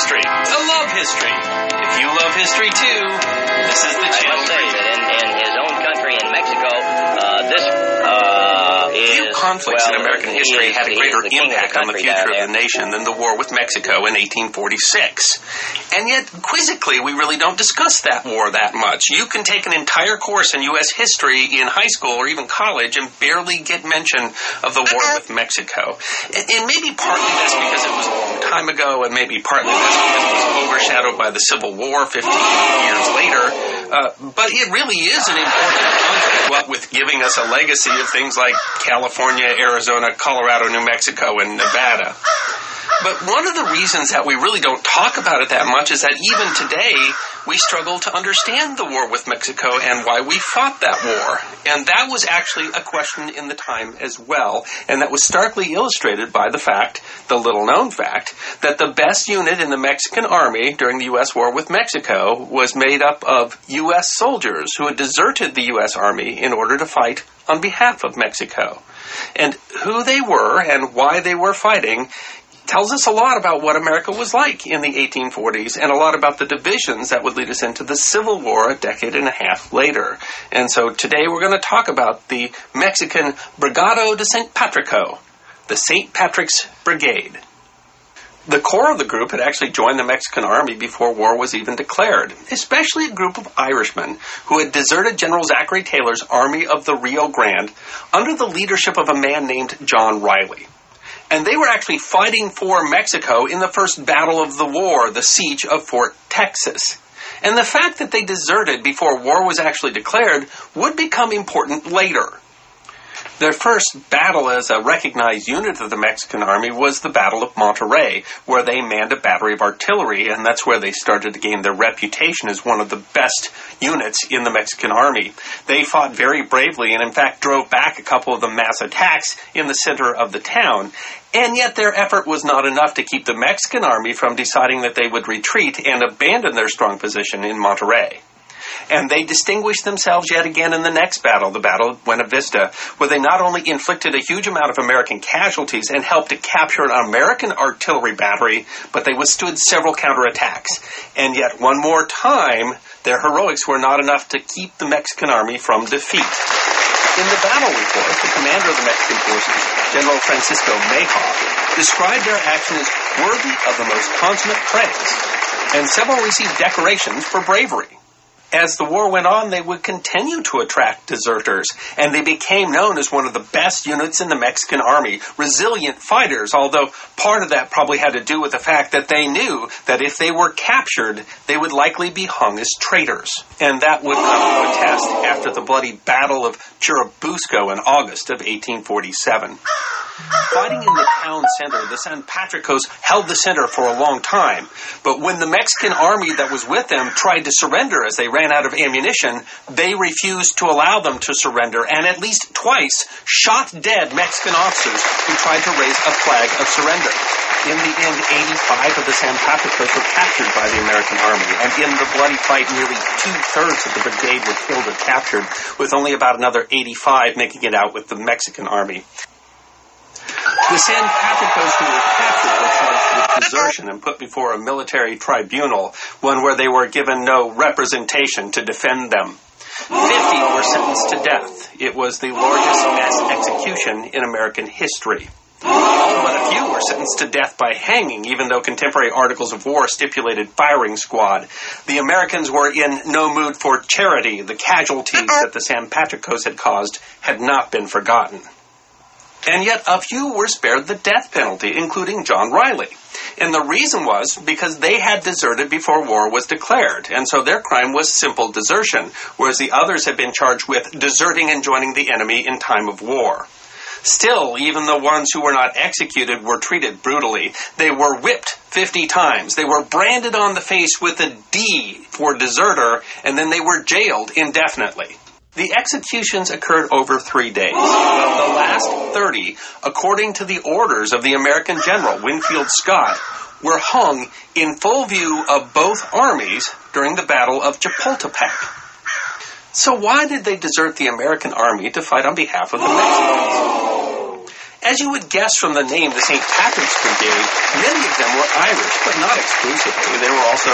history, to love history. If you love history too, this is the channel for you. Few conflicts well, in American history is- had a greater is the impact on the future of the nation than the war with Mexico in 1846. And yet, quizzically, we really don't discuss that war that much. You can take an entire course in U.S. history in high school or even college and barely get mention of the war with Mexico. And, and maybe partly that's because it was a long time ago, and maybe partly that's because it was overshadowed by the Civil War 15 years later. Uh, but it really is an important conflict, what with giving us a legacy of things like California, Arizona, Colorado, New Mexico, and Nevada. But one of the reasons that we really don't talk about it that much is that even today we struggle to understand the war with Mexico and why we fought that war. And that was actually a question in the time as well. And that was starkly illustrated by the fact, the little known fact, that the best unit in the Mexican army during the U.S. war with Mexico was made up of U.S. soldiers who had deserted the U.S. army in order to fight on behalf of Mexico. And who they were and why they were fighting tells us a lot about what America was like in the 1840s and a lot about the divisions that would lead us into the Civil War a decade and a half later. And so today we're going to talk about the Mexican Brigado de St. Patrico, the St. Patrick's Brigade. The core of the group had actually joined the Mexican army before war was even declared, especially a group of Irishmen who had deserted General Zachary Taylor's Army of the Rio Grande under the leadership of a man named John Riley and they were actually fighting for Mexico in the first battle of the war, the siege of Fort Texas. And the fact that they deserted before war was actually declared would become important later. Their first battle as a recognized unit of the Mexican army was the Battle of Monterrey, where they manned a battery of artillery, and that's where they started to gain their reputation as one of the best units in the Mexican army. They fought very bravely and, in fact, drove back a couple of the mass attacks in the center of the town. And yet, their effort was not enough to keep the Mexican army from deciding that they would retreat and abandon their strong position in Monterrey. And they distinguished themselves yet again in the next battle, the Battle of Buena Vista, where they not only inflicted a huge amount of American casualties and helped to capture an American artillery battery, but they withstood several counterattacks. And yet, one more time, their heroics were not enough to keep the Mexican army from defeat. In the battle report, the commander of the Mexican forces, General Francisco Mejía, described their action as worthy of the most consummate praise, and several received decorations for bravery. As the war went on, they would continue to attract deserters, and they became known as one of the best units in the Mexican army, resilient fighters, although part of that probably had to do with the fact that they knew that if they were captured, they would likely be hung as traitors. And that would come to a test after the bloody Battle of Churubusco in August of 1847. Fighting in the town center, the San Patricos held the center for a long time. But when the Mexican army that was with them tried to surrender as they ran out of ammunition, they refused to allow them to surrender and at least twice shot dead Mexican officers who tried to raise a flag of surrender. In the end, 85 of the San Patricos were captured by the American army, and in the bloody fight, nearly two thirds of the brigade were killed or captured, with only about another 85 making it out with the Mexican army. The San Patricos who were captured were charged desertion and put before a military tribunal, one where they were given no representation to defend them. Fifty were sentenced to death. It was the largest mass execution in American history. But a few were sentenced to death by hanging, even though contemporary articles of war stipulated firing squad. The Americans were in no mood for charity. The casualties that the San Patricos had caused had not been forgotten. And yet a few were spared the death penalty, including John Riley. And the reason was because they had deserted before war was declared, and so their crime was simple desertion, whereas the others had been charged with deserting and joining the enemy in time of war. Still, even the ones who were not executed were treated brutally. They were whipped 50 times. They were branded on the face with a D for deserter, and then they were jailed indefinitely. The executions occurred over three days. Of the last 30, according to the orders of the American general, Winfield Scott, were hung in full view of both armies during the Battle of Chapultepec. So why did they desert the American army to fight on behalf of the Mexicans? As you would guess from the name, the St. Patrick's Brigade, many of them were Irish, but not exclusively. There were also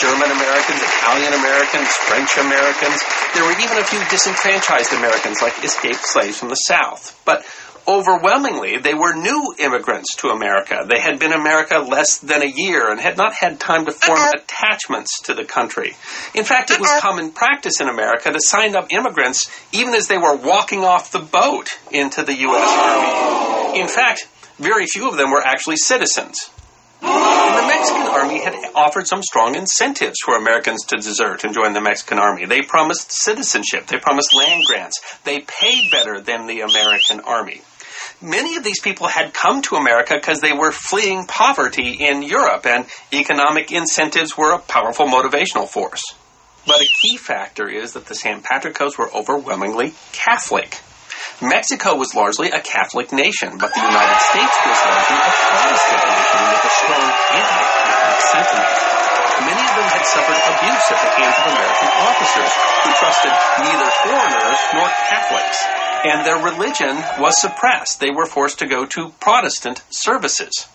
German Americans, Italian Americans, French Americans. There were even a few disenfranchised Americans, like escaped slaves from the South. But overwhelmingly, they were new immigrants to America. They had been in America less than a year and had not had time to form attachments to the country. In fact, it was common practice in America to sign up immigrants even as they were walking off the boat into the U.S. Army. In fact, very few of them were actually citizens. Mexican army had offered some strong incentives for Americans to desert and join the Mexican army. They promised citizenship, they promised land grants, they paid better than the American army. Many of these people had come to America because they were fleeing poverty in Europe, and economic incentives were a powerful motivational force. But a key factor is that the San Patricos were overwhelmingly Catholic. Mexico was largely a Catholic nation, but the United States was largely a Protestant nation with a strong anti-Catholic sentiment. Many of them had suffered abuse at the hands of American officers who trusted neither foreigners nor Catholics, and their religion was suppressed. They were forced to go to Protestant services.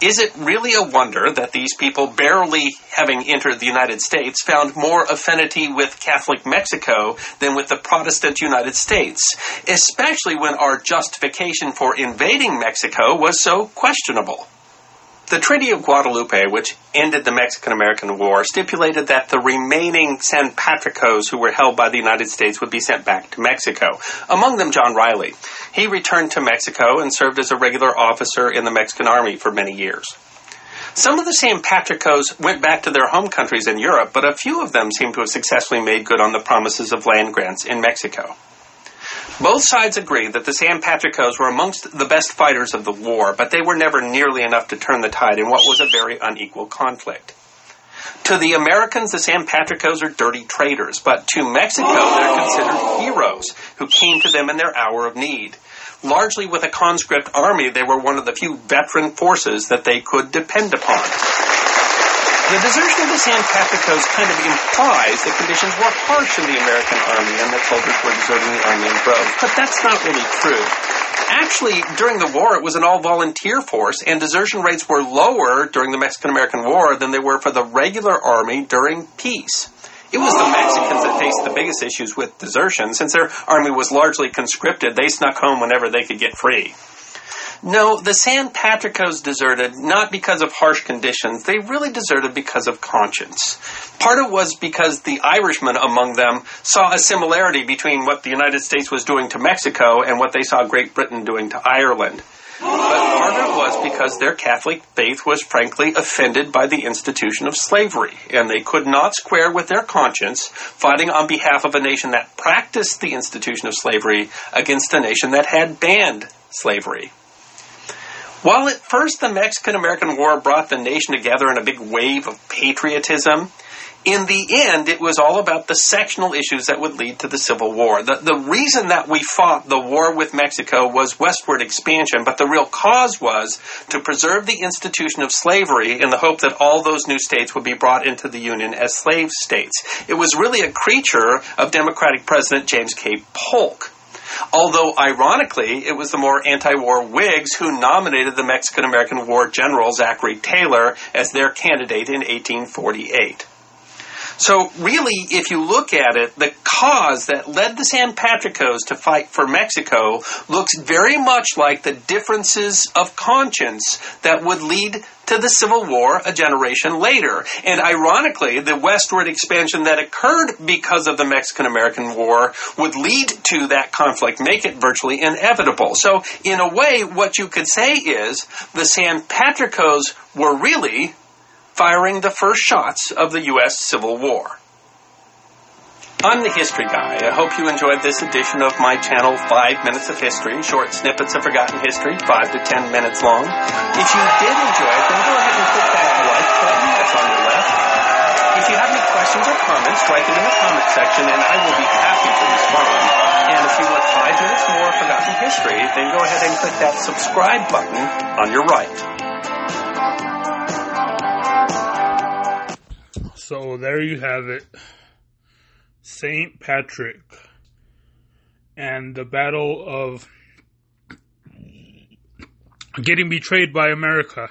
Is it really a wonder that these people, barely having entered the United States, found more affinity with Catholic Mexico than with the Protestant United States, especially when our justification for invading Mexico was so questionable? The Treaty of Guadalupe, which ended the Mexican American War, stipulated that the remaining San Patricos who were held by the United States would be sent back to Mexico. Among them, John Riley. He returned to Mexico and served as a regular officer in the Mexican Army for many years. Some of the San Patricos went back to their home countries in Europe, but a few of them seem to have successfully made good on the promises of land grants in Mexico. Both sides agree that the San Patricos were amongst the best fighters of the war, but they were never nearly enough to turn the tide in what was a very unequal conflict. To the Americans, the San Patricos are dirty traitors, but to Mexico, they're considered heroes who came to them in their hour of need. Largely with a conscript army, they were one of the few veteran forces that they could depend upon. The desertion of the San Patricos kind of implies that conditions were harsh in the American army and that soldiers were deserting the army in droves. But that's not really true. Actually, during the war, it was an all volunteer force, and desertion rates were lower during the Mexican American War than they were for the regular army during peace. It was the Mexicans that faced the biggest issues with desertion. Since their army was largely conscripted, they snuck home whenever they could get free. No, the San Patricos deserted not because of harsh conditions. They really deserted because of conscience. Part of it was because the Irishmen among them saw a similarity between what the United States was doing to Mexico and what they saw Great Britain doing to Ireland. But part of it was because their Catholic faith was frankly offended by the institution of slavery, and they could not square with their conscience fighting on behalf of a nation that practiced the institution of slavery against a nation that had banned slavery. While at first the Mexican American War brought the nation together in a big wave of patriotism, in the end, it was all about the sectional issues that would lead to the Civil War. The, the reason that we fought the war with Mexico was westward expansion, but the real cause was to preserve the institution of slavery in the hope that all those new states would be brought into the Union as slave states. It was really a creature of Democratic President James K. Polk. Although, ironically, it was the more anti war Whigs who nominated the Mexican American War general Zachary Taylor as their candidate in 1848. So, really, if you look at it, the cause that led the San Patricos to fight for Mexico looks very much like the differences of conscience that would lead to the Civil War a generation later. And ironically, the westward expansion that occurred because of the Mexican American War would lead to that conflict, make it virtually inevitable. So, in a way, what you could say is the San Patricos were really firing the first shots of the U.S. Civil War. I'm the History Guy. I hope you enjoyed this edition of my channel, 5 Minutes of History, short snippets of forgotten history, 5 to 10 minutes long. If you did enjoy it, then go ahead and click that like button that's on your left. If you have any questions or comments, write them in the comment section and I will be happy to respond. And if you want 5 minutes more of forgotten history, then go ahead and click that subscribe button on your right. So there you have it. St. Patrick and the battle of getting betrayed by America.